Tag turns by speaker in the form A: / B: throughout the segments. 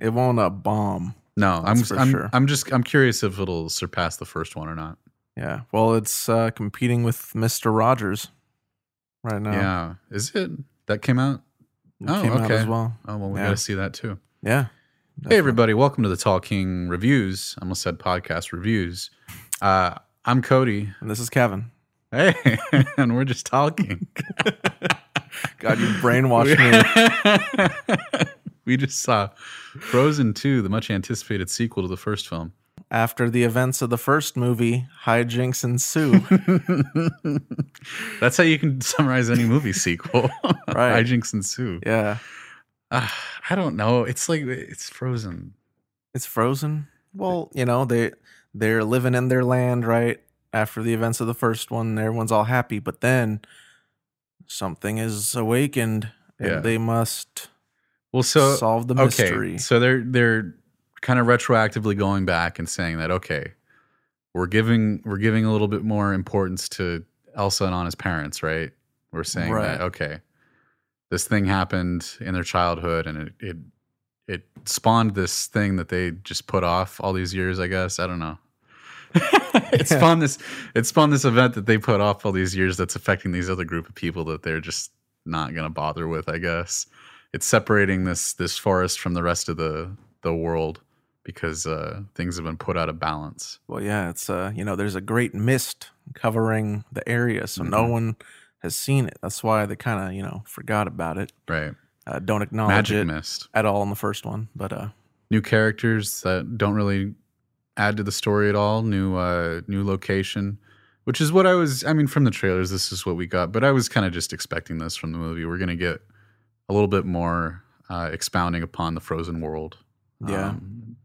A: it won't uh, bomb.
B: No, I'm I'm,
A: sure.
B: I'm just I'm curious if it'll surpass the first one or not.
A: Yeah. Well, it's uh, competing with Mister Rogers right now.
B: Yeah, is it that came out?
A: It
B: Oh,
A: came out
B: okay.
A: as well.
B: Oh well, we
A: Yeah.
B: got to see that too.
A: Yeah.
B: Hey everybody, welcome to the Talking Reviews. I almost said podcast reviews. Uh, I'm Cody.
A: And this is Kevin.
B: Hey, and we're just talking.
A: God, you brainwashed me.
B: we just saw Frozen 2, the much anticipated sequel to the first film.
A: After the events of the first movie, hijinks ensue.
B: That's how you can summarize any movie sequel.
A: Right.
B: Hijinks ensue.
A: yeah.
B: Uh, I don't know. It's like it's Frozen.
A: It's frozen. Well, you know, they they're living in their land, right? After the events of the first one, everyone's all happy, but then something is awakened and
B: Yeah.
A: they must
B: Well, so
A: solve the
B: okay, so they're they're kind of retroactively going back and saying that okay, we're giving we're giving a little bit more importance to Elsa and Anna's parents, right? We're saying
A: Right.
B: that okay, this thing happened in their childhood, and it it it spawned this thing that they just put off all these years. I guess I don't know. it spawned this it spawned this event that they put off all these years that's affecting these other group of people that they're just not gonna bother with. I guess it's separating this this forest from the rest of the the world because uh, things have been put out of balance.
A: Well, yeah, it's uh, you know, there's a great mist covering the area, so no
B: Mhm.
A: one has seen it. That's why they kind of, you know, forgot about it.
B: Right,
A: Uh, don't acknowledge
B: magic
A: it
B: mist.
A: at all in the first one, but uh,
B: New characters that don't really add to the story at all. New uh, new location, which is what I was. I mean, from the trailers, this is what we got. But I was kind of just expecting this from the movie. We're gonna get a little bit more uh, expounding upon the Frozen world.
A: Yeah.
B: Um,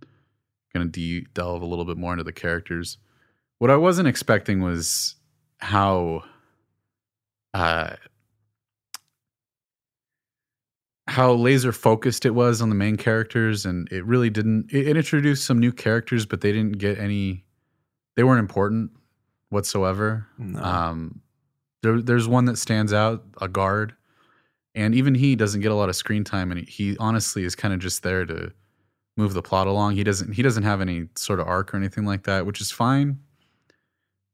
B: gonna de- delve a little bit more into the characters. What I wasn't expecting was how uh how laser focused it was on the main characters and it really didn't it, it introduced some new characters but they didn't get any they weren't important whatsoever
A: no.
B: um, there, there's one that stands out, a guard, and even he doesn't get a lot of screen time, and he, he honestly is kind of just there to move the plot along. He doesn't he doesn't have any sort of arc or anything like that, which is fine.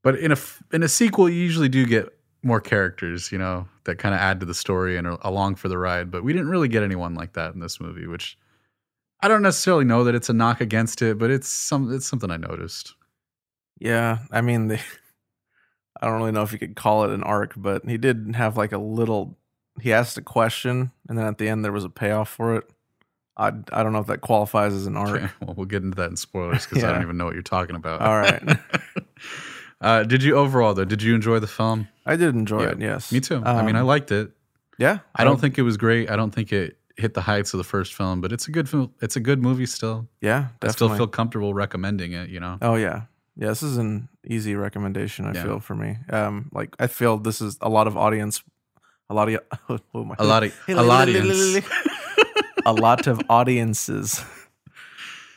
B: But in a in a sequel, you usually do get more characters, you know, that kind of add to the story and are along for the ride. But we didn't really get anyone like that in this movie, which I don't necessarily know that it's a knock against it, but it's some it's something I noticed.
A: yeah, I mean, they, I don't really know if you could call it an arc, but he did have like a little. He asked a question, and then at the end there was a payoff for it. I I don't know if that qualifies as an art.
B: Okay, well, we'll get into that in spoilers because I don't even know what you're talking about.
A: All right.
B: uh, did you overall though? Did you enjoy the film?
A: I did enjoy
B: Yeah,
A: it. Yes,
B: Me too. I mean, I
A: Um,
B: liked it.
A: Yeah,
B: I don't think it was great. I don't think it hit the heights of the first film, but it's a good film. It's a good movie still.
A: Yeah,
B: I still feel comfortable recommending it. You know.
A: Oh yeah. Yeah, this is an easy recommendation, I
B: Yeah.
A: feel for me. Um like I feel this is a lot of audience a lot of oh my
B: A lot of a lot
A: a lot of audiences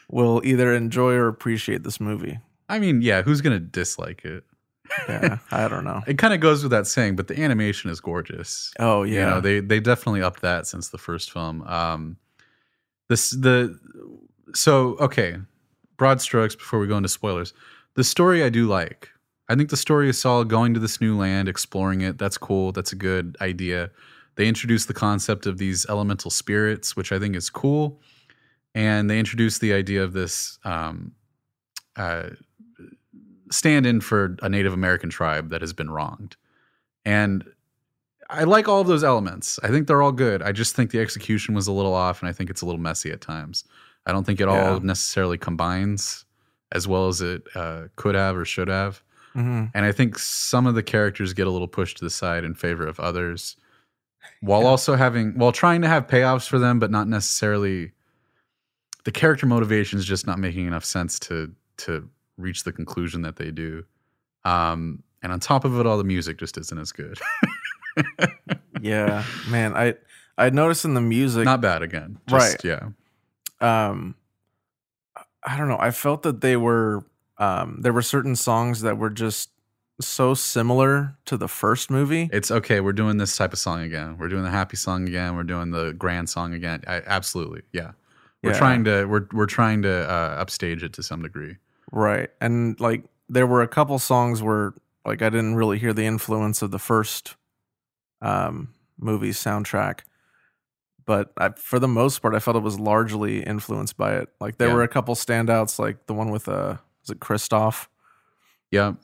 A: will either enjoy or appreciate this movie.
B: I mean, yeah, who's gonna dislike it?
A: Yeah, I don't know.
B: It kind of goes with that saying, but the animation is gorgeous.
A: Oh
B: You
A: yeah.
B: know, they they definitely upped that since the first film. Um, this the so okay, broad strokes before we go into spoilers. The story I do like. I think the story is solid. Going to this new land, exploring it, that's cool. That's a good idea. They introduce the concept of these elemental spirits, which I think is cool, and they introduce the idea of this um, uh, stand-in for a Native American tribe that has been wronged, and I like all of those elements. I think they're all good. I just think the execution was a little off, and I think it's a little messy at times. I don't think it
A: Yeah.
B: all necessarily combines as well as it uh, could have or should have.
A: Mhm.
B: And I think some of the characters get a little pushed to the side in favor of others, while
A: Yeah.
B: also having while trying to have payoffs for them, but not necessarily. The character motivation is just not making enough sense to to reach the conclusion that they do. Um, and on top of it all, the music just isn't as good.
A: Yeah, man, I I noticed in the music
B: Not bad again. Just,
A: Right.
B: Yeah.
A: um I don't know, I felt that they were um there were certain songs that were just so similar to the first movie.
B: It's okay. We're doing this type of song again. We're doing the happy song again. We're doing the grand song again. I, absolutely. Yeah. We're
A: Yeah.
B: trying to we're we're trying to uh, upstage it to some degree.
A: Right. And like there were a couple songs where like I didn't really hear the influence of the first um movie's soundtrack. But I, for the most part I felt it was largely influenced by it. Like there
B: Yeah.
A: were a couple standouts like the one with uh was it Kristoff?
B: Yeah,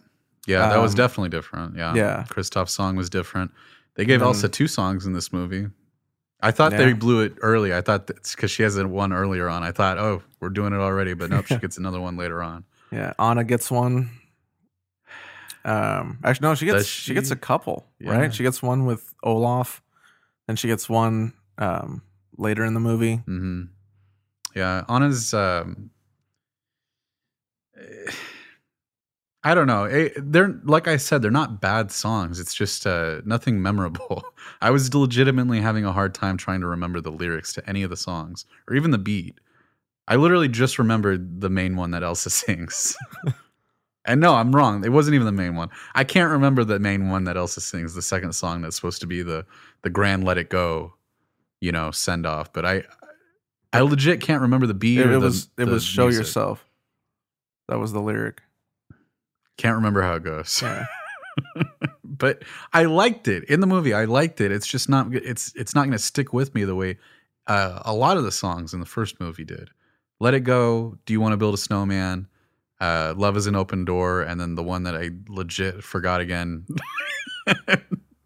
B: yeah, that was
A: Um,
B: definitely different. Yeah,
A: yeah.
B: Kristoff's song was different. They gave
A: then-
B: Elsa two songs in this movie. I thought they blew it early. I thought that's because she has one earlier on. I thought, oh, we're doing it already, but nope, she gets another one later on.
A: Yeah, Anna gets one. Um actually no, she gets
B: Does
A: she? gets a couple,
B: Yeah.
A: right? She gets one with Olaf, then she gets one um later in the movie.
B: Mm-hmm. Yeah, Anna's. Um, I don't know. Eh, They're like I said, they're not bad songs. It's just uh, nothing memorable. I was legitimately having a hard time trying to remember the lyrics to any of the songs or even the beat. I literally just remembered the main one that Elsa sings. and no, I'm wrong. It wasn't even the main one. I can't remember the main one that Elsa sings. The second song that's supposed to be the the grand "Let It Go," you know, send off. But I, I legit can't remember the beat.
A: It,
B: or
A: it
B: the-
A: was it was show
B: music.
A: yourself. That was the lyric.
B: Can't remember how it goes.
A: Yeah.
B: but I liked it in the movie. I liked it. It's just not. It's it's not going to stick with me the way uh, a lot of the songs in the first movie did. Let it go. Do you want to build a snowman? Uh, Love is an open door, and then the one that I legit forgot again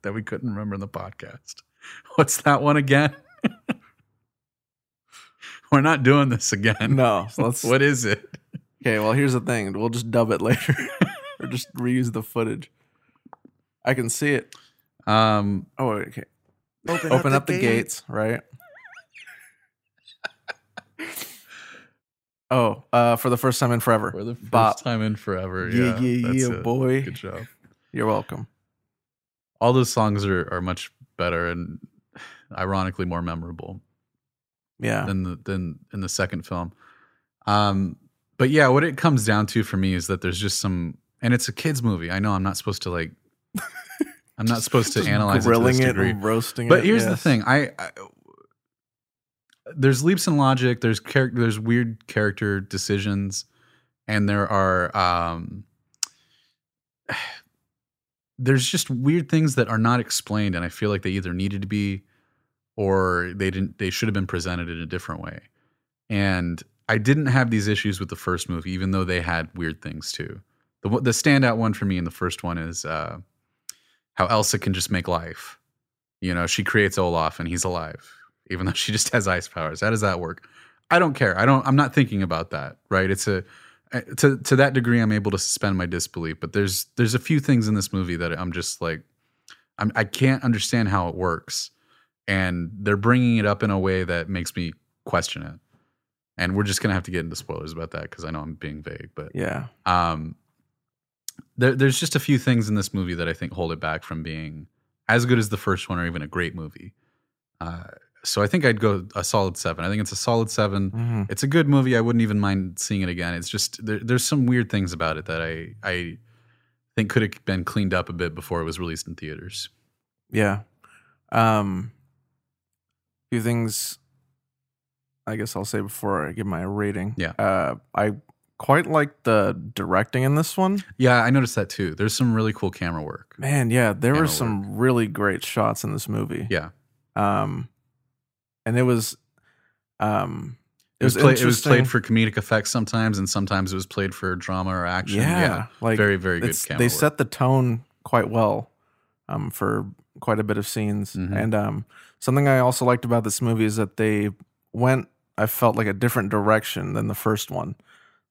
B: that we couldn't remember in the podcast. What's that one again? We're not doing this again.
A: No.
B: What is it?
A: Okay, well here's the thing. We'll just dub it later, or just reuse the footage. I can see it.
B: Um,
A: Oh, wait, okay. Open, up, the, gates, right? oh, uh, for the first time in forever.
B: for the first
A: Bop.
B: time in forever.
A: Yeah,
B: Yeah,
A: yeah,
B: that's
A: yeah,
B: it.
A: boy.
B: Good job.
A: You're welcome.
B: All those songs are, are much better and ironically more memorable
A: Yeah.
B: than the than in the second film. Um, but yeah, what it comes down to for me is that there's just some, and it's a kids movie. I know I'm not supposed to like, I'm not supposed to analyze it to
A: it,
B: degree.
A: and roasting it.
B: But here's the thing: I, I there's leaps in logic. There's character. There's weird character decisions, and there are um, there's just weird things that are not explained, and I feel like they either needed to be, or they didn't. They should have been presented in a different way. And I didn't have these issues with the first movie, even though they had weird things too. The the standout one for me in the first one is uh, how Elsa can just make life. You know, she creates Olaf and he's alive, even though she just has ice powers. How does that work? I don't care. I don't. I'm not thinking about that. Right? It's a uh, to to that degree. I'm able to suspend my disbelief. But there's there's a few things in this movie that I'm just like, I'm I can't understand how it works, and they're bringing it up in a way that makes me question it. And we're just gonna have to get into spoilers about that because I know I'm being vague, but
A: Yeah.
B: um, there, there's just a few things in this movie that I think hold it back from being as good as the first one or even a great movie. Uh, so I think I'd go a solid seven. I think it's a solid 7
A: Mhm.
B: It's a good movie. I wouldn't even mind seeing it again. It's just there, there's some weird things about it that I I think could have been cleaned up a bit before it was released in theaters.
A: Yeah. Um few things I guess I'll say before I give my rating.
B: Yeah.
A: Uh I quite like the directing in this one.
B: Yeah, I noticed that too. There's some really cool camera work.
A: Man, yeah, there were
B: Camera
A: some really great shots in this movie.
B: Yeah,
A: Um and it was um
B: it was, played, it was played for comedic effects sometimes, and sometimes it was played for drama or action.
A: yeah, like
B: very very good camera
A: they
B: work.
A: set the tone quite well um, for quite a bit of scenes
B: Mhm.
A: and um, something i also liked about this movie is that they went i felt like a different direction than the first one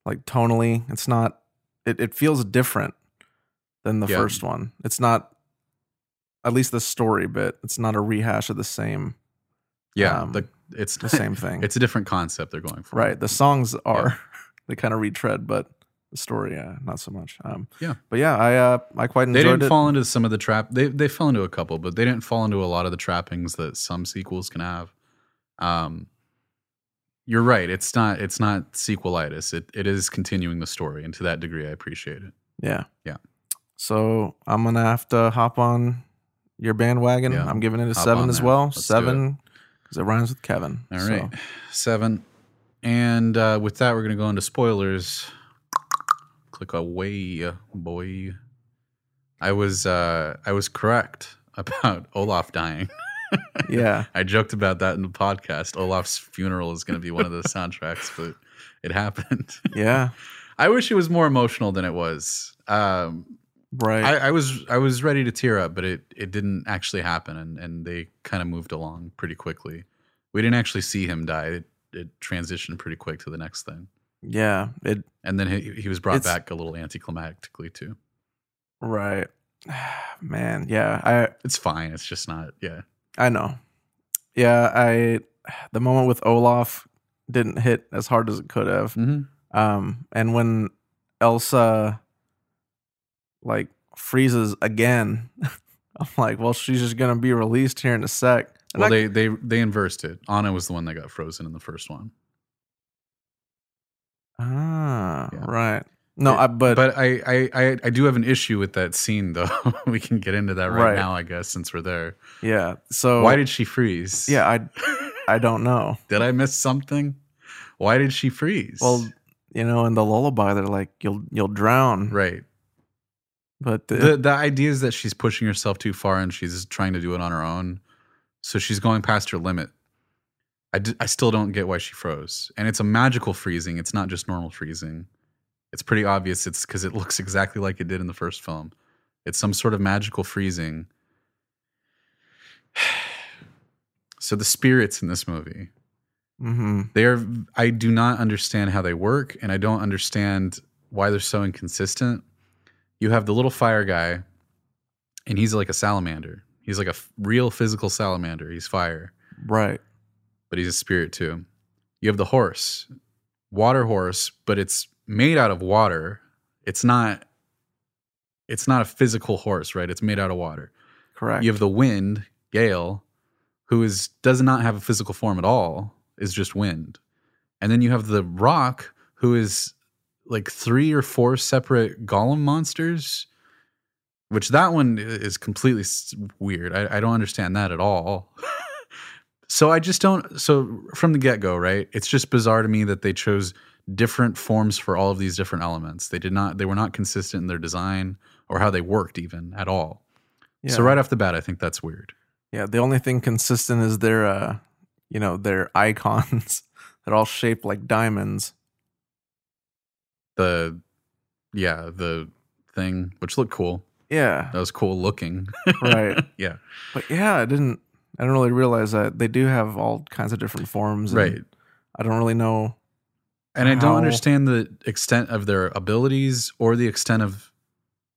A: like tonally it's not it, it feels different than the
B: Yeah.
A: first one it's not at least the story bit it's not a rehash of the same
B: yeah,
A: um,
B: the, it's
A: the same thing
B: It's a different concept they're going for.
A: right the songs are they kind of retread but the story yeah not so much um
B: Yeah.
A: but yeah i uh i quite enjoyed.
B: They didn't
A: it
B: fall into some of the trap. They they fell into a couple, but they didn't fall into a lot of the trappings that some sequels can have. Um, you're right. It's not it's not sequelitis. It it is continuing the story, and to that degree, I appreciate it.
A: Yeah.
B: Yeah.
A: So I'm gonna have to hop on your bandwagon.
B: Yeah.
A: I'm giving it a
B: Hop
A: seven as well.
B: Let's
A: seven because it rhymes with Kevin.
B: All
A: So,
B: right, seven. and uh, with that, we're gonna go into spoilers. Click away, boy. I was uh, I was correct about Olaf dying.
A: Yeah.
B: I joked about that in the podcast. Olaf's funeral is going to be one of the soundtracks, but it happened.
A: Yeah.
B: I wish it was more emotional than it was. Um,
A: Right.
B: I, I was I was ready to tear up, but it it didn't actually happen, and and they kind of moved along pretty quickly. We didn't actually see him die. It, it transitioned pretty quick to the next thing,
A: yeah. It
B: and then he, he was brought back a little anticlimactically too.
A: right. Man, yeah. I
B: It's fine. It's just not. Yeah,
A: I know. Yeah, I the moment with Olaf didn't hit as hard as it could have.
B: mm-hmm.
A: Um and when Elsa like freezes again, I'm like, well, she's just gonna be released here in a sec. And
B: Well,
A: I-
B: they they they inversed it. Anna was the one that got frozen in the first one.
A: ah,
B: Yeah.
A: right. No, I, but,
B: But I, I I I do have an issue with that scene though. we can get into that right,
A: Right.
B: now, I guess, since we're there.
A: yeah. So
B: Why did she freeze?
A: yeah, I I don't know.
B: did I miss something? Why did she freeze?
A: Well, you know, in the lullaby, they're like, "You'll you'll drown,"
B: right.
A: but the,
B: The the idea is that she's pushing herself too far and she's trying to do it on her own. So she's going past her limit. I, d- I still don't get why she froze. And it's a magical freezing. It's not just normal freezing. It's pretty obvious it's because it looks exactly like it did in the first film. It's some sort of magical freezing. So the spirits in this movie,
A: hmm
B: they are I do not understand how they work and I don't understand why they're so inconsistent. You have the little fire guy and he's like a salamander. He's like a f- real physical salamander. He's fire,
A: right,
B: but he's a spirit too. You have the horse, water horse, but it's made out of water. It's not it's not a physical horse, right? It's made out of water.
A: correct.
B: You have the wind, Gale, who is does not have a physical form at all, is just wind. And then you have the rock, who is like three or four separate golem monsters, which that one is completely weird. I, I don't understand that at all. so I just don't. So from the get go, right? It's just bizarre to me that they chose different forms for all of these different elements. They did not. They were not consistent in their design or how they worked even at all.
A: yeah.
B: So right off the bat, I think that's weird.
A: Yeah, the only thing consistent is their uh you know, their icons. They're all shaped like diamonds.
B: The yeah, the thing which looked cool.
A: Yeah.
B: That was cool looking.
A: Right.
B: yeah.
A: But yeah, I didn't I didn't really realize that they do have all kinds of different forms. and
B: Right.
A: I don't really know.
B: And I don't understand the extent of their abilities or the extent of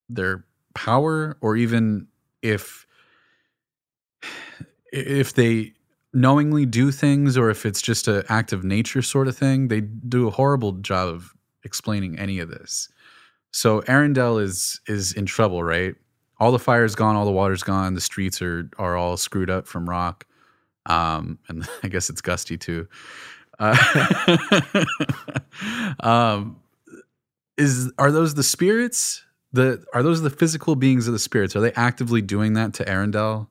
B: their power or even if if they knowingly do things or if it's just an act of nature sort of thing. They do a horrible job of explaining any of this. So Arendelle is is in trouble, right? All the fire's gone, all the water's gone, the streets are are all screwed up from rock. Um, and I guess it's gusty too. Uh, um, is are those the spirits? The are those the physical beings of the spirits? Are they actively doing that to Arendelle,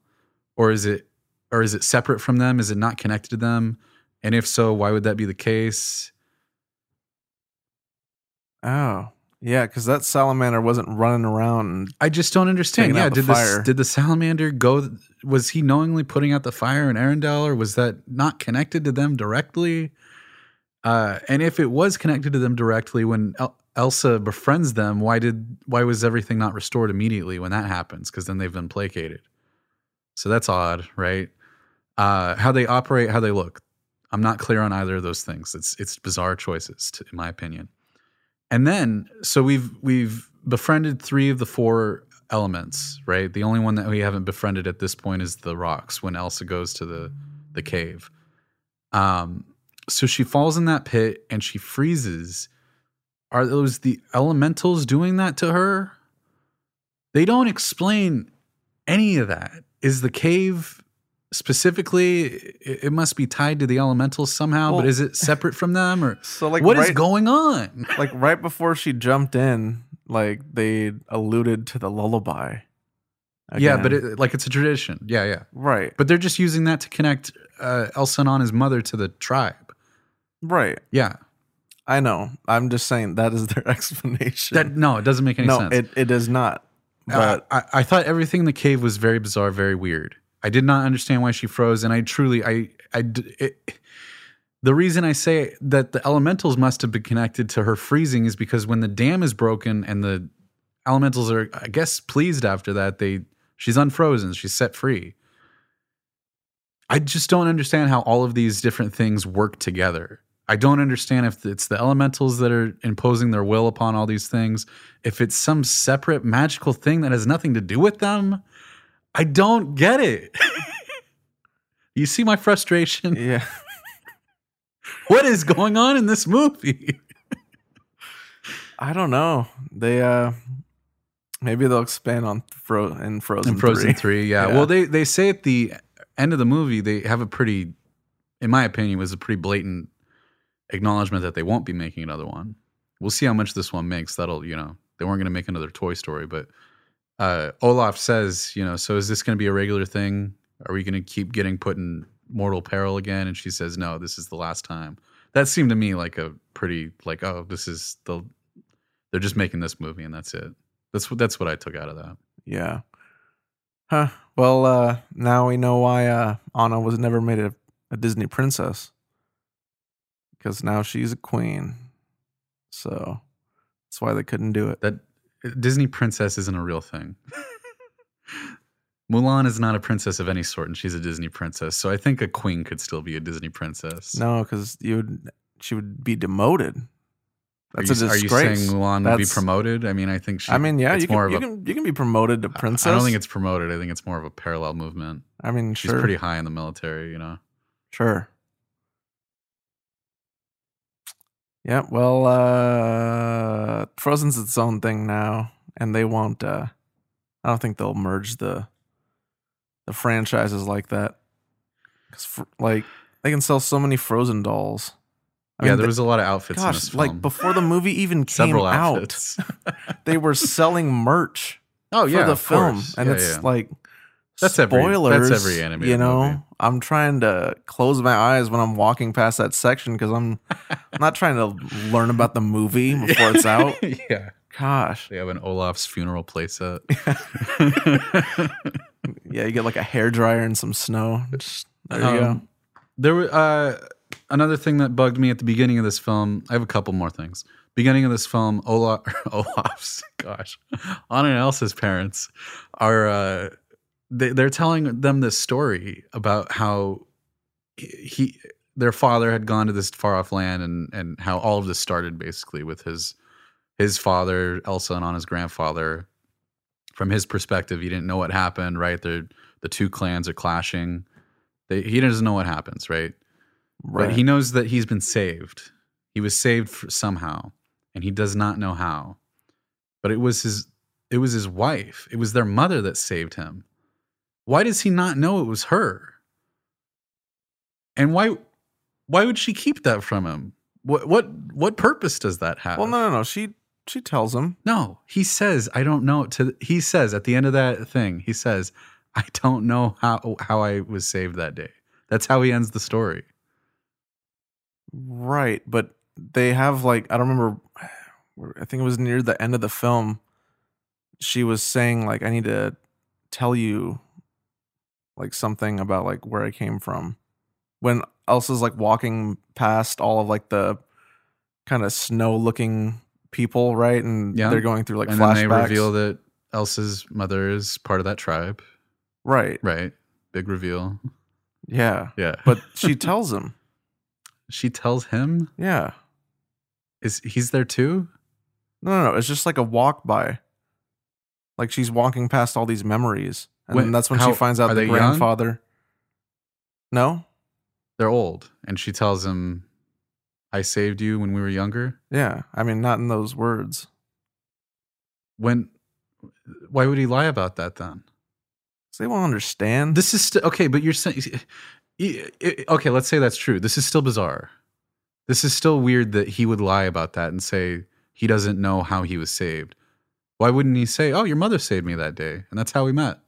B: or is it or is it separate from them? Is it not connected to them? And if so, why would that be the case?
A: Oh. Yeah, because that salamander wasn't running around and
B: I just don't understand. Yeah, did this did the salamander go? Was he knowingly putting out the fire in Arendelle, or was that not connected to them directly? Uh, and if it was connected to them directly, when El- Elsa befriends them, why did why was everything not restored immediately when that happens? Because then they've been placated. So that's odd, right? Uh, how they operate, how they look. I'm not clear on either of those things. It's it's bizarre choices, to, in my opinion. And then, so we've we've befriended three of the four elements, right? The only one that we haven't befriended at this point is the rocks. When Elsa goes to the the cave, um, so she falls in that pit and she freezes. Are those the elementals doing that to her? They don't explain any of that. Is the cave specifically? It, must be tied to the elementals somehow, but is it separate from them or?
A: so like
B: what is
A: right,
B: going on?
A: like right before she jumped in, like they alluded to the lullaby.
B: Yeah, but it, like it's a tradition. Yeah, yeah.
A: right.
B: But they're just using that to connect uh, El Sanon, his mother, to the tribe.
A: Right.
B: Yeah.
A: I know. I'm just saying that is their explanation.
B: That no, it doesn't make any sense.
A: no,
B: sense.
A: it, it is not. But
B: Uh, I, I thought everything in the cave was very bizarre, very weird. I did not understand why she froze, and I truly, I, I, it, the reason I say that the elementals must have been connected to her freezing is because when the dam is broken and the elementals are, I guess, pleased after that, they, she's unfrozen, she's set free. I just don't understand how all of these different things work together. I don't understand if it's the elementals that are imposing their will upon all these things, if it's some separate magical thing that has nothing to do with them. I don't get it. you see my frustration?
A: yeah.
B: What is going on in this movie?
A: I don't know. They uh maybe they'll expand on Fro in Frozen,
B: In Frozen
A: 3.
B: 3, yeah.
A: Yeah.
B: Well, they, they say at the end of the movie, they have a pretty, in my opinion, was a pretty blatant acknowledgement that they won't be making another one. We'll see how much this one makes. That'll, you know, they weren't going to make another Toy Story, but uh, Olaf says, you know, so is this going to be a regular thing? Are we going to keep getting put in mortal peril again? And she says, no, this is the last time. That seemed to me like a pretty, like, oh, this is the, they're just making this movie and that's it. That's what, that's what I took out of that.
A: Yeah. Huh. Well, uh now we know why uh Anna was never made a, a Disney princess. Because now she's a queen. So that's why they couldn't do it.
B: that Disney princess isn't a real thing. Mulan is not a princess of any sort, and she's a Disney princess. So I think a queen could still be a Disney princess.
A: No, because you would she would be demoted.
B: are
A: That's
B: you,
A: a
B: are you saying Mulan would be promoted? I mean, I think she.
A: I mean, yeah, you can,
B: more
A: you
B: a.
A: can you can be promoted to princess.
B: I don't think it's promoted. I think it's more of a parallel movement.
A: I mean,
B: She's
A: sure,
B: pretty high in the military, you know.
A: sure. Yeah, well, uh Frozen's its own thing now, and they won't. uh I don't think they'll merge the the franchises like that. Because like they can sell so many Frozen dolls. I
B: yeah,
A: mean,
B: there
A: th-
B: was a lot of outfits
A: gosh, like before the movie even came out, they were selling merch
B: oh yeah,
A: for
B: the
A: film,
B: course.
A: and
B: Yeah,
A: it's
B: yeah.
A: like
B: That's every- that's every animated
A: You know,
B: movie.
A: I'm trying to close my eyes when I'm walking past that section because I'm, I'm not trying to learn about the movie before it's out.
B: yeah.
A: Gosh,
B: They have an Olaf's funeral playset.
A: yeah, you get like a hair dryer and some snow. Just- there you go.
B: Um, There were uh, another thing that bugged me at the beginning of this film. I have a couple more things. Beginning of this film, Olaf, Olaf's gosh, Anna and Elsa's parents are uh, they, they're telling them this story about how he their father had gone to this far off land and and how all of this started basically with his his father Elsa and Anna's grandfather. From his perspective, he didn't know what happened. Right, the the two clans are clashing. They, he doesn't know what happens. Right,
A: Right.
B: but he knows that he's been saved. He was saved somehow, and he does not know how. But it was his it was his wife. It was their mother that saved him. Why does he not know it was her? And why why would she keep that from him? What what what purpose does that have?
A: well, no, no, no. She she tells him.
B: No, he says, I don't know. To he says at the end of that thing, he says, I don't know how how I was saved that day. That's how he ends the story.
A: Right, but they have like I don't remember. I think it was near the end of the film. She was saying like I need to tell you like something about like where I came from. When Elsa's like walking past all of like the kind of snow looking people, right? And
B: Yeah.
A: they're going through like
B: and
A: flashbacks.
B: then they reveal that Elsa's mother is part of that tribe.
A: right.
B: Right. Big reveal.
A: Yeah.
B: Yeah.
A: But she tells him.
B: she tells him
A: Yeah.
B: is he's there too?
A: No, no, no. It's just like a walk by. Like she's walking past all these memories. And
B: When-
A: that's when
B: how-
A: she finds out the
B: they young?
A: grandfather. No?
B: They're old. And she tells him, I saved you when we were younger.
A: Yeah. I mean, not in those words.
B: When why would he lie about that then?
A: they won't understand.
B: This is st- okay, but you're saying okay. Let's say that's true. This is still bizarre. This is still weird that he would lie about that and say he doesn't know how he was saved. Why wouldn't he say, "Oh, your mother saved me that day, and that's how we met"?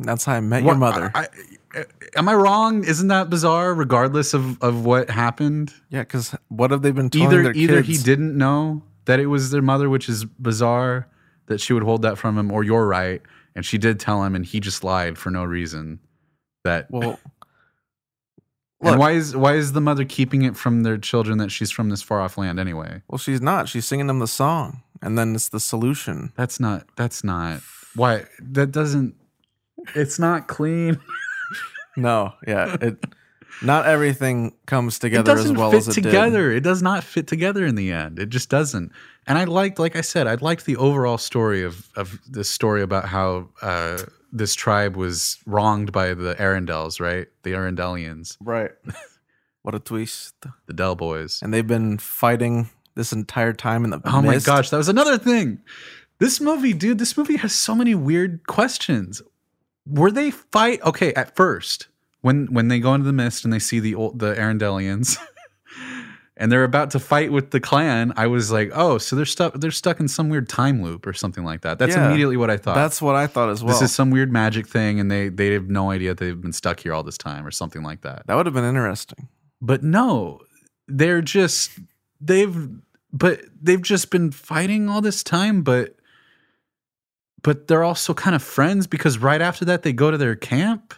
A: That's how I met your mother.
B: I, I- am I wrong? Isn't that bizarre? Regardless of of what happened,
A: yeah, because what have they been telling
B: either
A: their
B: either
A: kids?
B: he didn't know that it was their mother, which is bizarre that she would hold that from him, or you're right, and she did tell him, and he just lied for no reason. That
A: Well,
B: and why is why is the mother keeping it from their children that she's from this far off land anyway?
A: well, she's not. She's singing them the song, and then it's the solution.
B: That's not. That's not. Why that doesn't. It's not clean.
A: No, yeah, it. Not everything comes together as well
B: fit
A: as it
B: together. It does not fit together in the end. It just doesn't. And I liked, like I said, I liked the overall story of of this story about how uh, this tribe was wronged by the Arendelles, right? The Arendellians.
A: Right. what a twist!
B: the Del Boys.
A: And they've been fighting this entire time in the.
B: Oh my gosh, that was another thing. This movie, dude, this movie has so many weird questions. Were they fight okay at first when when they go into the mist and they see the old the Arendellians and they're about to fight with the clan, I was like, "Oh, so they're stuck they're stuck in some weird time loop or something like that." That's
A: Yeah.
B: immediately what I thought.
A: That's what I thought as well.
B: this is some weird magic thing and they they have no idea they've been stuck here all this time or something like that.
A: that would have been interesting.
B: But no, they're just they've but they've just been fighting all this time, but but they're also kind of friends because right after that they go to their camp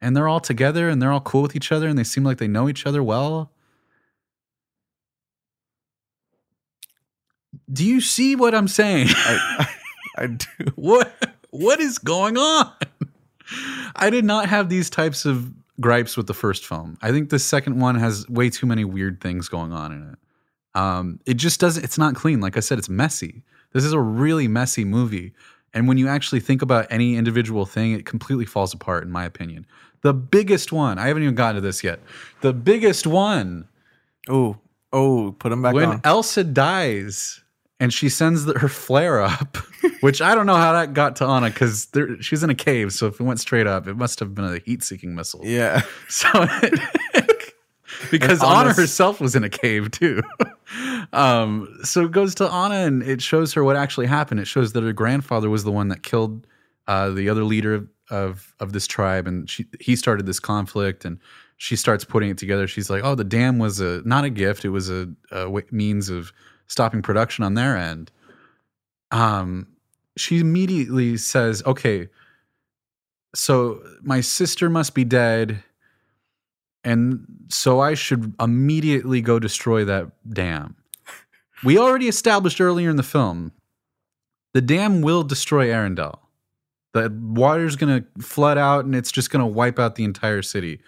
B: and they're all together and they're all cool with each other and they seem like they know each other well. Do you see what I'm saying?
A: I, I do.
B: what what is going on? I did not have these types of gripes with the first film. I think the second one has way too many weird things going on in it. Um, it just doesn't. It's not clean. Like I said, it's messy. This is a really messy movie, and when you actually think about any individual thing, it completely falls apart. In my opinion, the biggest one. I haven't even gotten to this yet. The biggest one
A: Oh, oh, put him back
B: when
A: on.
B: Elsa dies and she sends the, her flare up, which I don't know how that got to Anna because she's in a cave. So if it went straight up, it must have been a heat seeking missile.
A: yeah,
B: So because Anna herself was in a cave too. Um, so it goes to Anna and it shows her what actually happened. It shows that her grandfather was the one that killed uh, the other leader of, of this tribe, and she he started this conflict and. She starts putting it together. She's like, "Oh, the dam was a not a gift; it was a, means of stopping production on their end." Um, she immediately says, "Okay, so my sister must be dead, and so I should immediately go destroy that dam." We already established earlier in the film the dam will destroy Arendelle. The water's going to flood out and it's just going to wipe out the entire city.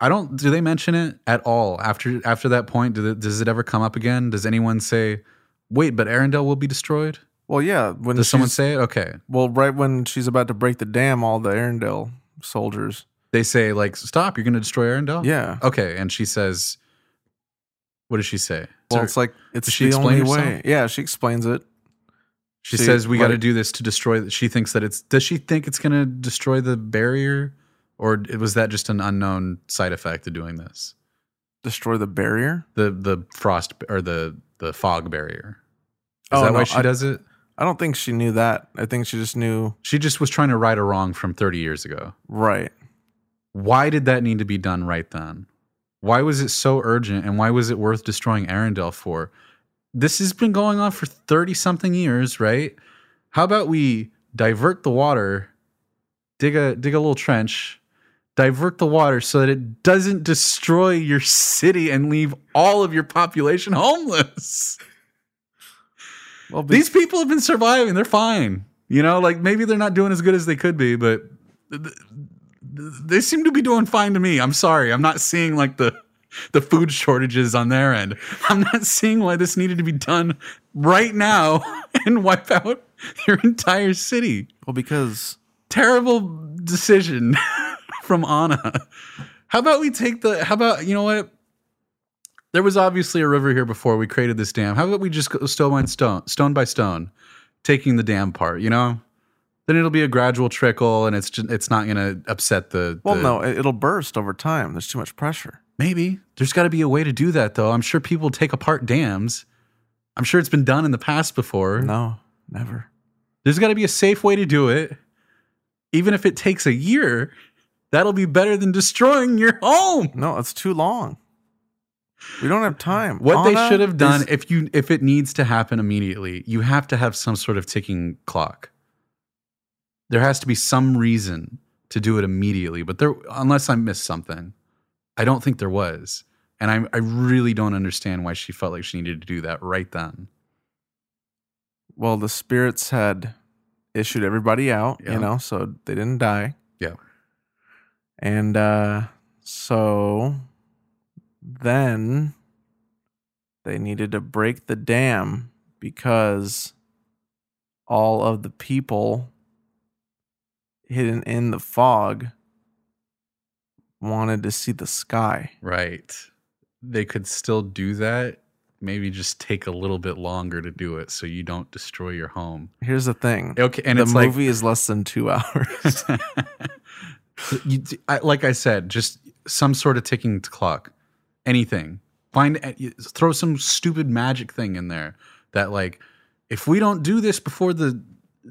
B: I don't. Do they mention it at all after after that point? Do they, does it ever come up again? Does anyone say, "Wait, but Arendelle will be destroyed"?
A: well, yeah. When
B: Does someone say it? Okay,
A: Well, right when she's about to break the dam, all the Arendelle soldiers.
B: they say like, "Stop! You're going to destroy Arendelle."
A: Yeah.
B: Okay, and she says, "What does she say?"
A: Well, it's like it's
B: Does she
A: the only
B: herself?
A: way. Yeah, she explains it.
B: She
A: See,
B: says we got to do this to destroy. She thinks that it's. Does she think it's going to destroy the barrier, or was that just an unknown side effect of doing this?
A: Destroy the barrier.
B: The the frost or the the fog barrier. Is
A: Oh,
B: that why she
A: I-
B: does it?
A: I don't think she knew that. I think she just knew
B: She just was trying to right a wrong from 30 years ago.
A: right.
B: Why did that need to be done right then? Why was it so urgent and why was it worth destroying Arendelle for? This has been going on for 30 something years, right? How about we divert the water, dig a dig a little trench, divert the water so that it doesn't destroy your city and leave all of your population homeless.
A: Well,
B: These people have been surviving. They're fine. You know, like maybe they're not doing as good as they could be, but they seem to be doing fine to me. I'm sorry. I'm not seeing like the the food shortages on their end. I'm not seeing why this needed to be done right now and wipe out your entire city.
A: well because
B: Terrible decision from Anna. How about we take the how about you know what? There was obviously a river here before we created this dam. How about we just go stone by stone, stone by stone, taking the dam part, you know? Then it'll be a gradual trickle and it's just, it's not going to upset the
A: well no, it- it'll burst over time. There's too much pressure.
B: Maybe. There's got to be a way to do that, though. I'm sure people take apart dams. I'm sure it's been done in the past before.
A: No, never.
B: There's got to be a safe way to do it. Even if it takes a year, that'll be better than destroying your home.
A: No, it's too long. We don't have time.
B: What they should have done
A: is-
B: if you if it needs to happen immediately, you have to have some sort of ticking clock. There has to be some reason to do it immediately, but there unless I missed something. I don't think there was. And I I really don't understand why she felt like she needed to do that right then.
A: well, the spirits had issued everybody out,
B: Yeah.
A: you know, so they didn't die.
B: Yeah.
A: And uh so then they needed to break the dam because all of the people hidden in the fog wanted to see the sky.
B: Right. They could still do that. Maybe just take a little bit longer to do it so you don't destroy your home.
A: Here's the thing.
B: Okay, and
A: the
B: it's like
A: movie is less than 2 hours.
B: you, I, like I said, just some sort of ticking clock, anything. Find uh, throw some stupid magic thing in there that like if we don't do this before the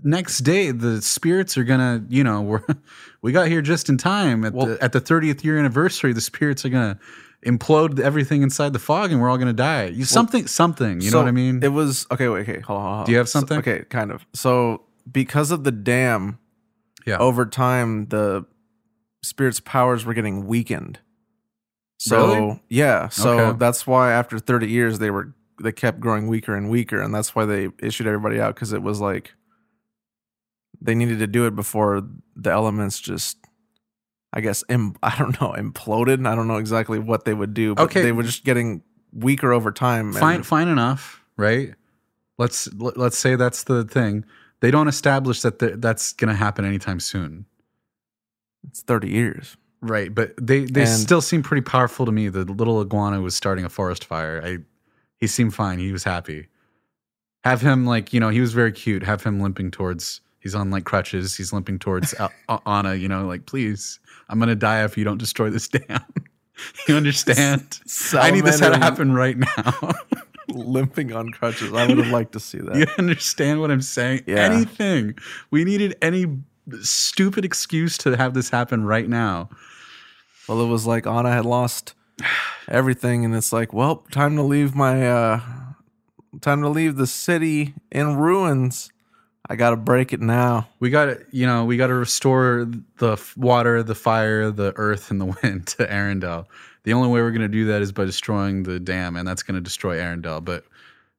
B: next day, the spirits are gonna, you know, we're we got here just in time at
A: Well-
B: the at the 30th year anniversary. The spirits are gonna implode everything inside the fog, and we're all gonna die. You something something. You
A: So,
B: know what I mean?
A: It was okay. Wait, okay, hold on. hold on.
B: Do you have
A: So-
B: something?
A: okay, kind of. So because of the dam,
B: yeah.
A: over time the spirits' powers were getting weakened. So
B: Really?
A: yeah, so
B: Okay.
A: that's why after thirty years they were they kept growing weaker and weaker, and that's why they issued everybody out because it was like they needed to do it before the elements just. I guess Im- I don't know imploded. I don't know exactly what they would do, but
B: Okay.
A: they were just getting weaker over time. and-
B: fine fine enough right let's let- let's say that's the thing they don't establish that the, that's going to happen anytime soon
A: It's thirty years.
B: right but they they
A: And-
B: still seem pretty powerful to me the little iguana was starting a forest fire i he seemed fine he was happy have him like you know he was very cute have him limping towards he's on like crutches he's limping towards anna you know like please i'm going to die if you don't destroy this dam you understand i need this to happen right now
A: limping on crutches. I would have liked to see that.
B: You understand what I'm saying?
A: Yeah.
B: Anything. We needed any stupid excuse to have this happen right now.
A: Well, it was like Anna had lost everything, and it's like, well, time to leave my, uh, time to leave the city in ruins. I gotta break it now.
B: We got to, you know, we got to restore the f- water, the fire, the earth, and the wind to Arendelle. The only way we're to do that is by destroying the dam, and that's to destroy Arendelle. But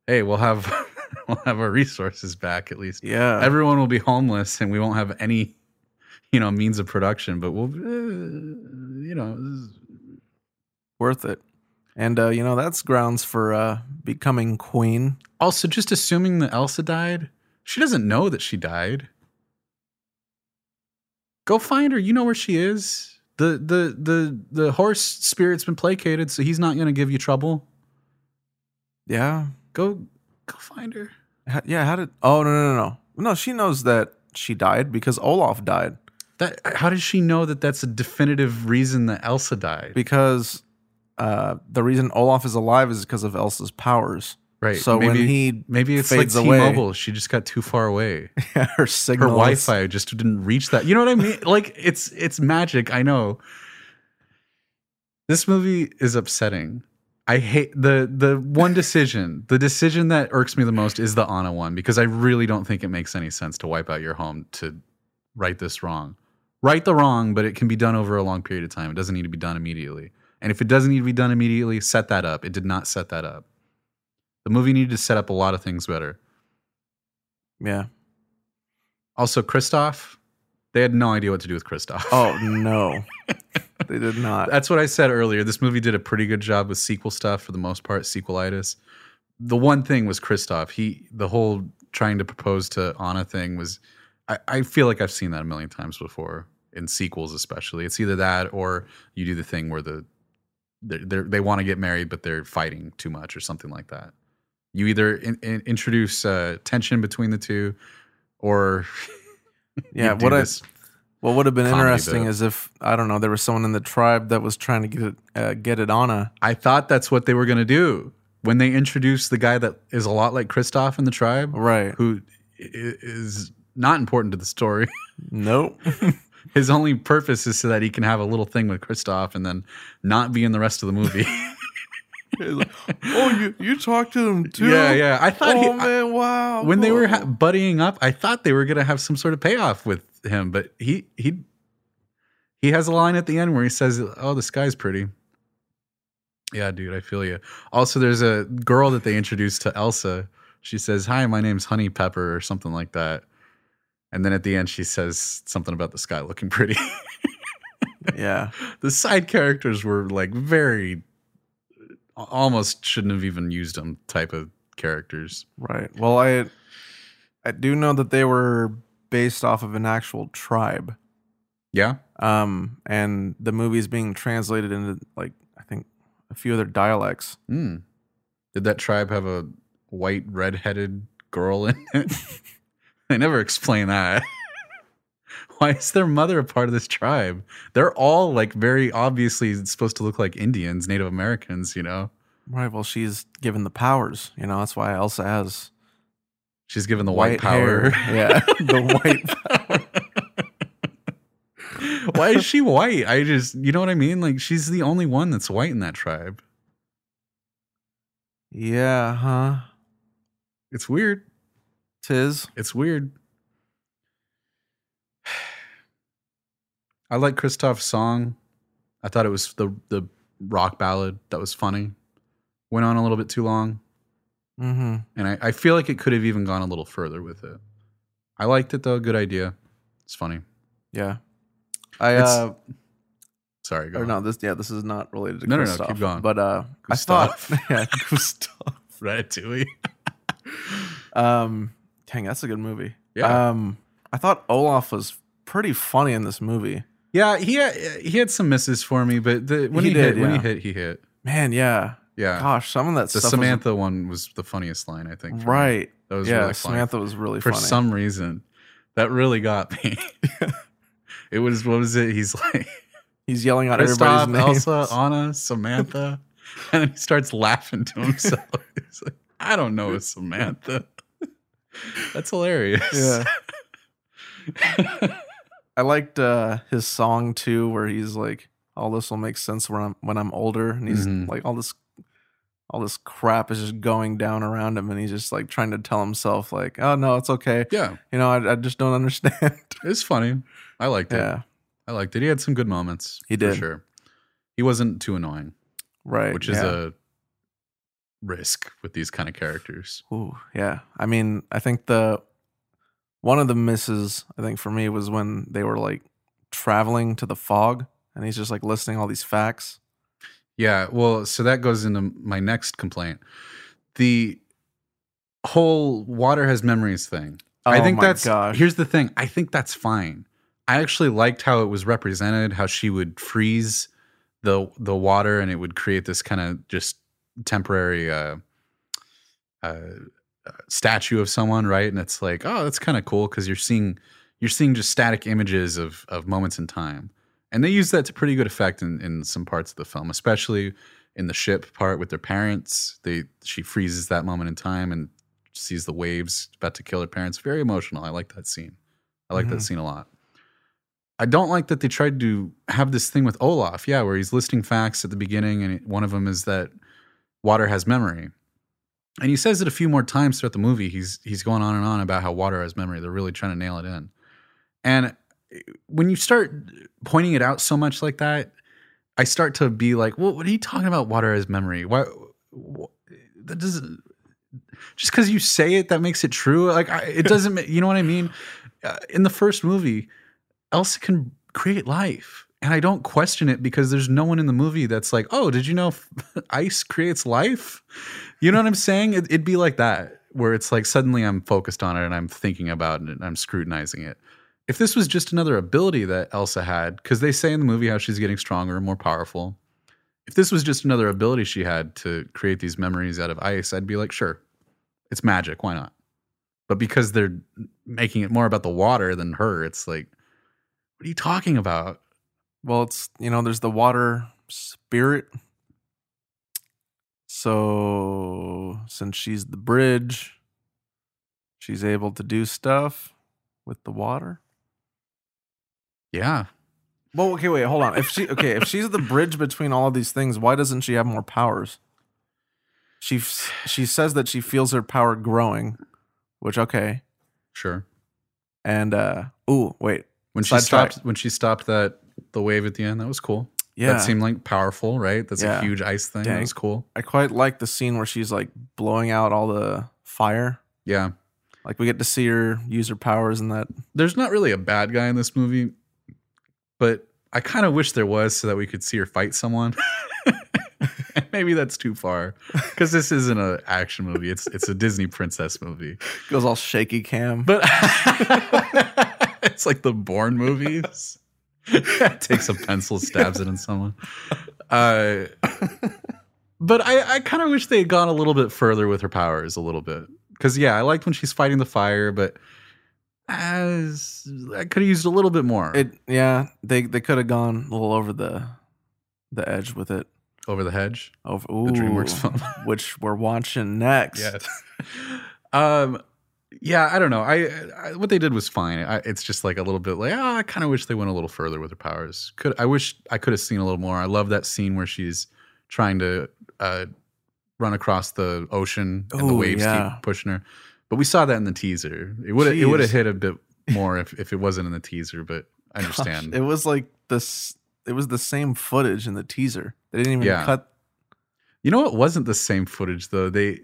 B: hey, we'll have we'll have our resources back at least.
A: Yeah,
B: Everyone will be homeless, and we won't have any, you know, means of production. But we'll, uh, you know,
A: worth it. And uh, you know that's grounds for uh, becoming queen.
B: Also, just assuming that Elsa died, she doesn't know that she died. Go find her. You know where she is. The the the the horse spirit's been placated, so he's not going to give you trouble.
A: Yeah,
B: Go go find her.
A: Ha- yeah. How did? Oh no no no no no. She knows that she died because Olaf died
B: That how does she know that that's a definitive reason that Elsa died?
A: because uh, the reason Olaf is alive is because of Elsa's powers.
B: Right.
A: So
B: maybe,
A: when he
B: maybe it's
A: fades
B: like
A: away-
B: T-Mobile. She just got too far away.
A: her
B: Her
A: signal is-
B: Wi-Fi just didn't reach that. You know what I mean? like it's it's magic. I know. This movie is upsetting. I hate the the one decision. the decision that irks me the most is the Anna one because I really don't think it makes any sense to wipe out your home to right this wrong. Right the wrong, but it can be done over a long period of time. It doesn't need to be done immediately. And if it doesn't need to be done immediately, set that up. It did not set that up. The movie needed to set up a lot of things better.
A: Yeah.
B: Also, Kristoff, they had no idea what to do with Kristoff.
A: Oh no, they did not.
B: That's what I said earlier. This movie did a pretty good job with sequel stuff for the most part, sequelitis. The one thing was Kristoff. He, the whole trying to propose to Anna thing was, I, I feel like I've seen that a million times before in sequels, especially. It's either that or you do the thing where the they're, they're, they want to get married, but they're fighting too much or something like that. You either in, in, introduce uh, tension between the two, or
A: Yeah, what I- What would have been interesting
B: bit.
A: is if I don't know there was someone in the tribe that was trying to get it uh, get it on a
B: I thought that's what they were going to do when they introduced the guy that is a lot like Kristoff in the tribe,
A: right.
B: Who is not important to the story.
A: Nope.
B: His only purpose is so that he can have a little thing with Kristoff and then not be in the rest of the movie.
A: Like, oh, you you talked to them too?
B: yeah, yeah. I thought
A: Oh
B: he,
A: man, wow.
B: when they were
A: cool.
B: ha- buddying up, I thought they were gonna have some sort of payoff with him, but he he he has a line at the end where he says, "Oh, the sky's pretty." Yeah, dude, I feel you. Also, there's a girl that they introduced to Elsa. She says, "Hi, my name's Honey Pepper" or something like that. And then at the end, she says something about the sky looking pretty.
A: yeah,
B: the side characters were like very, almost shouldn't have even used them type of characters.
A: right. Well, I I do know that they were based off of an actual tribe.
B: Yeah.
A: Um, and the movie's being translated into like I think a few other dialects.
B: Hmm. Did that tribe have a white red-headed girl in it? they never explain that. Why is their mother a part of this tribe? They're all like very obviously supposed to look like Indians, Native Americans, you know.
A: Right. Well, she's given the powers. You know, that's why Elsa has
B: She's given the white,
A: hair.
B: power.
A: Yeah, the white. Power.
B: why is she white? I just, you know what I mean? Like she's the only one that's white in that tribe.
A: Yeah, huh?
B: It's weird.
A: Tis.
B: It's weird. I like Kristoff's song. I thought it was the the rock ballad that was funny. Went on a little bit too long,
A: Mm-hmm.
B: and I, I feel like it could have even gone a little further with it. I liked it though. Good idea. It's funny.
A: Yeah. I uh
B: Sorry, go
A: or
B: on.
A: no, this yeah, this is not related to
B: No, no, no,
A: Kristoff,
B: keep going.
A: But uh
B: Gustav.
A: I thought yeah, Gustav.
B: Ratatouille.
A: Um dang, that's a good movie.
B: Yeah.
A: Um I thought Olaf was pretty funny in this movie.
B: Yeah, he had, he had some misses for me, but the, when he,
A: He
B: hit,
A: did,
B: when he hit, he hit.
A: Man, yeah.
B: Yeah,
A: Gosh, some of that
B: the
A: stuff
B: Samantha one was the funniest line I think.
A: was,
B: for me.
A: right.
B: that was
A: yeah,
B: really funny.
A: Samantha was really
B: for
A: funny.
B: some reason that really got me it was what was it he's like
A: He's yelling out everybody's names.
B: Elsa Anna Samantha and then he starts laughing to himself he's like I don't know Samantha that's hilarious
A: Yeah. I liked uh his song too, where he's like, "All this will make sense when I'm when I'm older," and he's
B: Mhm.
A: like, "All this, all this crap is just going down around him," and he's just like trying to tell himself, like, "Oh no, it's okay."
B: yeah
A: You know, I, I just don't understand.
B: it's funny I liked it
A: yeah,
B: I liked it he had some good moments
A: He
B: for
A: did.
B: sure he wasn't too annoying
A: right.
B: which is
A: yeah.
B: a risk with these kind of characters
A: Ooh, yeah. I mean, I think the one of the misses, I think for me, was when they were like traveling to the fog, and he's just like listing all these facts.
B: Yeah, well, so that goes into my next complaint. The whole water has memories thing. I
A: Oh
B: think
A: my
B: that's
A: gosh.
B: here's the thing. I think that's fine. I actually liked how it was represented, how she would freeze the the water and it would create this kind of just temporary uh, uh, statue of someone, right? And it's like, oh, that's kind of cool because you're seeing you're seeing just static images of of moments in time, and they use that to pretty good effect in in some parts of the film, especially in the ship part with their parents. They she freezes that moment in time and sees the waves about to kill her parents. Very emotional. I like that scene. I like that
A: Mhm.
B: scene a lot. I don't like that they tried to have this thing with Olaf, yeah, where he's listing facts at the beginning, and one of them is that water has memory. And he says it a few more times throughout the movie. He's he's going on and on about how water has memory. They're really trying to nail it in. And when you start pointing it out so much like that, I start to be like, "Well, what are you talking about? Water has memory? Why? wh- that doesn't just because you say it that makes it true. Like I, it doesn't. You know what I mean? Uh, in the first movie, Elsa can create life, and I don't question it because there's no one in the movie that's like, "Oh, did you know ice creates life?" You know what I'm saying? It, it'd be like that, where it's like suddenly I'm focused on it and I'm thinking about it and I'm scrutinizing it. If this was just another ability that Elsa had, because they say in the movie how she's getting stronger and more powerful. If this was just another ability she had to create these memories out of ice, I'd be like, sure, it's magic. Why not? But because they're making it more about the water than her, it's like, what are you talking about?
A: Well, it's you know, there's the water spirit. So since she's the bridge, she's able to do stuff. with the water.
B: Yeah.
A: Well, okay, wait, hold on. If she okay, if she's the bridge between all of these things, why doesn't she have more powers? She she says that she feels her power growing, which okay,
B: Sure.
A: and uh, ooh, wait,
B: When she stopped when she stopped that the wave at the end, that was cool.
A: yeah,
B: That seemed like powerful, right? That's
A: Yeah.
B: a huge ice thing. That was cool.
A: I quite like the scene where she's like blowing out all the fire.
B: Yeah.
A: Like we get to see her use her powers and that.
B: There's not really a bad guy in this movie, but I kind of wish there was so that we could see her fight someone. Maybe that's too far because this isn't an action movie. It's it's a Disney princess movie.
A: Goes all shaky cam.
B: But it's like the Bourne movies. Takes a pencil, stabs it in someone. Uh, but I, I kind of wish they had gone a little bit further with her powers, a little bit. Because yeah, I liked when she's fighting the fire, but as I could have used a little bit more
A: It yeah, they they could have gone a little over the the edge with it.
B: over the hedge.
A: Over ooh,
B: DreamWorks film.
A: which we're watching next. Yes.
B: um. Yeah, I don't know. I, I what they did was fine. I, it's just like a little bit like oh, I kind of wish they went a little further with her powers. Could I wish I could have seen a little more. I love that scene where she's trying to uh, run across the ocean and the waves
A: yeah.
B: keep pushing her. But we saw that in the teaser. It would it would have hit a bit more if, if it wasn't in the teaser. But I
A: Gosh,
B: understand.
A: it was like this. It was the same footage in the teaser. They didn't even
B: Yeah.
A: cut
B: you know, it wasn't the same footage though. They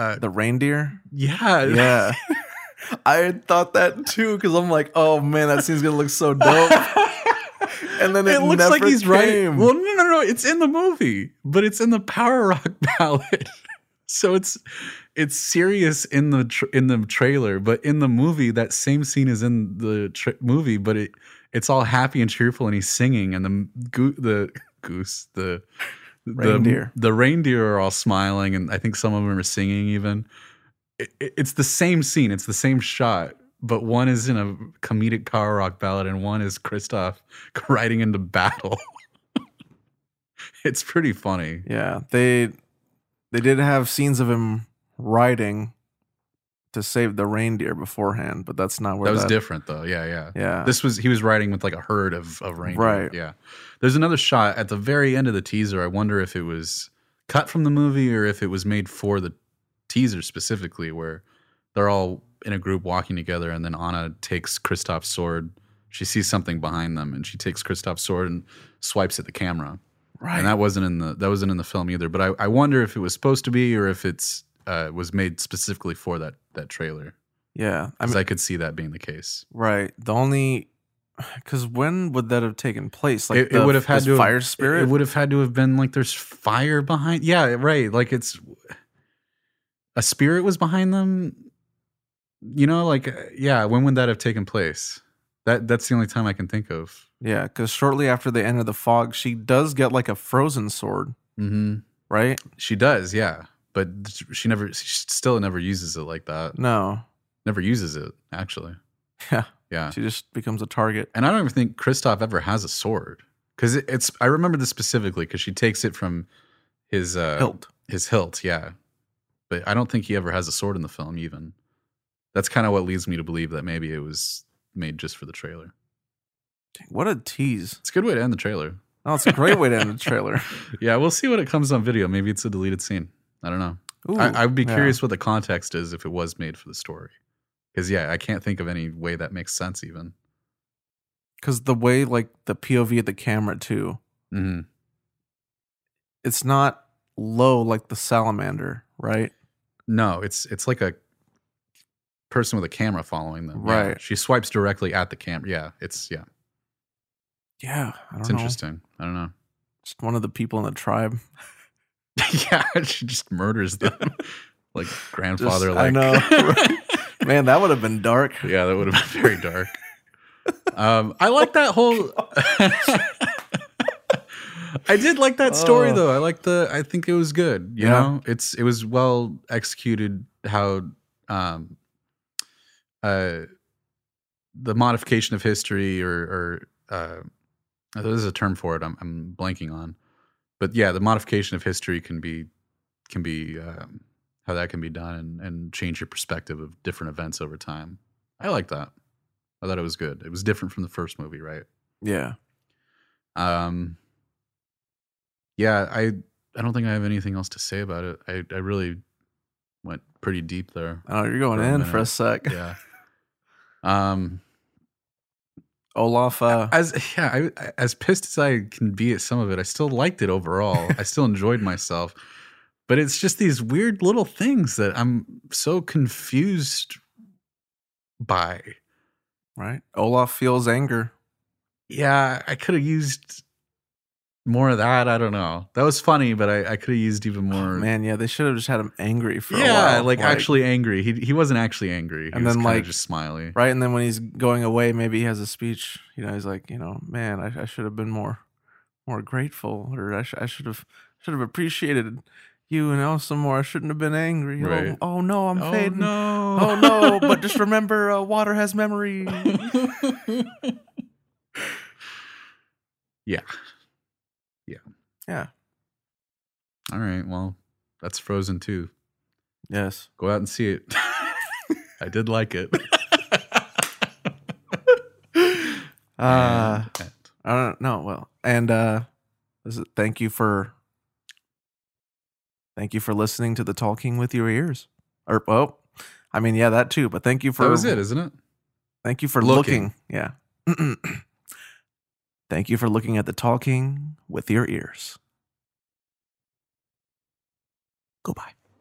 B: uh,
A: the reindeer.
B: yeah
A: Yeah, I thought that too because I'm like, oh man, that scene's gonna look so dope. And then it,
B: it looks like he's right. Well, no, no, no. It's in the movie, but it's in the Power Rock ballad. so it's it's serious in the tr- in the trailer, but in the movie, that same scene is in the tr- movie, but it it's all happy and cheerful, and he's singing, and the goo- the goose the
A: Reindeer.
B: the, the reindeer are all smiling, and I think some of them are singing even. It, it- it's the same scene, it's the same shot, but one is in a comedic power rock ballad, and one is Kristoff riding into battle. it's pretty funny.
A: Yeah, they they did have scenes of him riding to save the reindeer beforehand, but that's not where
B: that was
A: that,
B: different though. Yeah, yeah.
A: Yeah,
B: This was he was riding with like a herd of of reindeer.
A: Right.
B: Yeah. There's another shot at the very end of the teaser. I wonder if it was cut from the movie or if it was made for the teaser specifically, where they're all in a group walking together, and then Anna takes Kristoff's sword. She sees something behind them, and she takes Kristoff's sword and swipes at the camera.
A: right.
B: And that wasn't in the that wasn't in the film either. But I, I wonder if it was supposed to be or if it's uh, was made specifically for that that trailer.
A: yeah, I
B: Because
A: mean,
B: I could see that being the case.
A: right. The only because when would that have taken place? Like
B: it, it would have had to have-
A: fire spirit.
B: It would have had to have been like there's fire behind. Yeah, right. Like it's a spirit was behind them. You know, like uh, yeah. When would that have taken place? That that's the only time I can think of.
A: yeah, because shortly after they of the fog, she does get like a frozen sword,
B: hmm
A: right?
B: She does, yeah. But she never, she still never uses it like that.
A: No,
B: Never uses it actually.
A: yeah,
B: Yeah.
A: she just becomes a target.
B: And I don't even think Kristoff ever has a sword because it, it's. I remember this specifically because she takes it from his uh,
A: Hilt.
B: His hilt, yeah. But I don't think he ever has a sword in the film. Even that's kind of what leads me to believe that maybe it was made just for the trailer.
A: What a tease!
B: It's a good way to end the trailer.
A: Oh, it's a great way to end the trailer.
B: Yeah, we'll see what it comes on video. Maybe it's a deleted scene. I don't know.
A: Ooh,
B: I, I'd be
A: yeah.
B: curious what the context is if it was made for the story. Because yeah, I can't think of any way that makes sense. Even.
A: because the way like the POV of the camera too,
B: hmm
A: it's not low like the salamander, right?
B: No, it's it's like a person with a camera following them. Yeah.
A: Right.
B: She swipes directly at the camera. Yeah, it's yeah,
A: Yeah, I don't
B: it's
A: know.
B: interesting. I don't know.
A: Just one of the people in the tribe.
B: yeah, she just murders them like grandfather.
A: Just-
B: like
A: I know. Man, that would have been dark.
B: yeah, that would have been very dark. Um, I like that whole. I did like that story
A: Oh.
B: though. I like the. I think it was good. You
A: Yeah.
B: know, it's it was well executed. How um, uh, the modification of history, or or uh, there's a term for it. I'm I'm blanking on, but yeah, the modification of history can be can be um, how that can be done and and change your perspective of different events over time. I like that. I thought it was good. It was different from the first movie, right?
A: Yeah.
B: Um, yeah, I I don't think I have anything else to say about it. I I really went pretty deep there.
A: Oh, you're going
B: For a
A: in for a sec.
B: Yeah. um,
A: Olaf. Uh,
B: as yeah, I, as pissed as I can be at some of it, I still liked it overall. I still enjoyed myself, but it's just these weird little things that I'm so confused by.
A: right. Olaf feels anger.
B: Yeah, I could have used more of that. I don't know. That was funny, but I, I could have used even
A: Oh,
B: more.
A: man, yeah, they should have just had him angry for a
B: yeah,
A: while.
B: like, actually angry. He he wasn't actually angry. He
A: And
B: was
A: then, like,
B: just smiley.
A: right. And then when he's going away, maybe he has a speech. You know, he's like, you know, man, I, I should have been more, more grateful, or I, sh- I should have, should have appreciated you and Elsa more. I shouldn't have been angry.
B: Right.
A: Oh, oh no, I'm
B: oh
A: fading.
B: no!
A: Oh no! But just remember, uh, water has memory.
B: yeah.
A: Yeah.
B: All right. Well, that's Frozen 2.
A: Yes.
B: Go out and see it. I did like it.
A: Uh,
B: And-
A: I don't know. Well, and uh, this is, thank you for thank you for listening to the talking with your ears. Or oh, I mean, yeah, that too. But thank you for
B: that was it, isn't it?
A: Thank you for
B: Looking.
A: looking. Yeah. thank you for looking at the talking with your ears. Goodbye.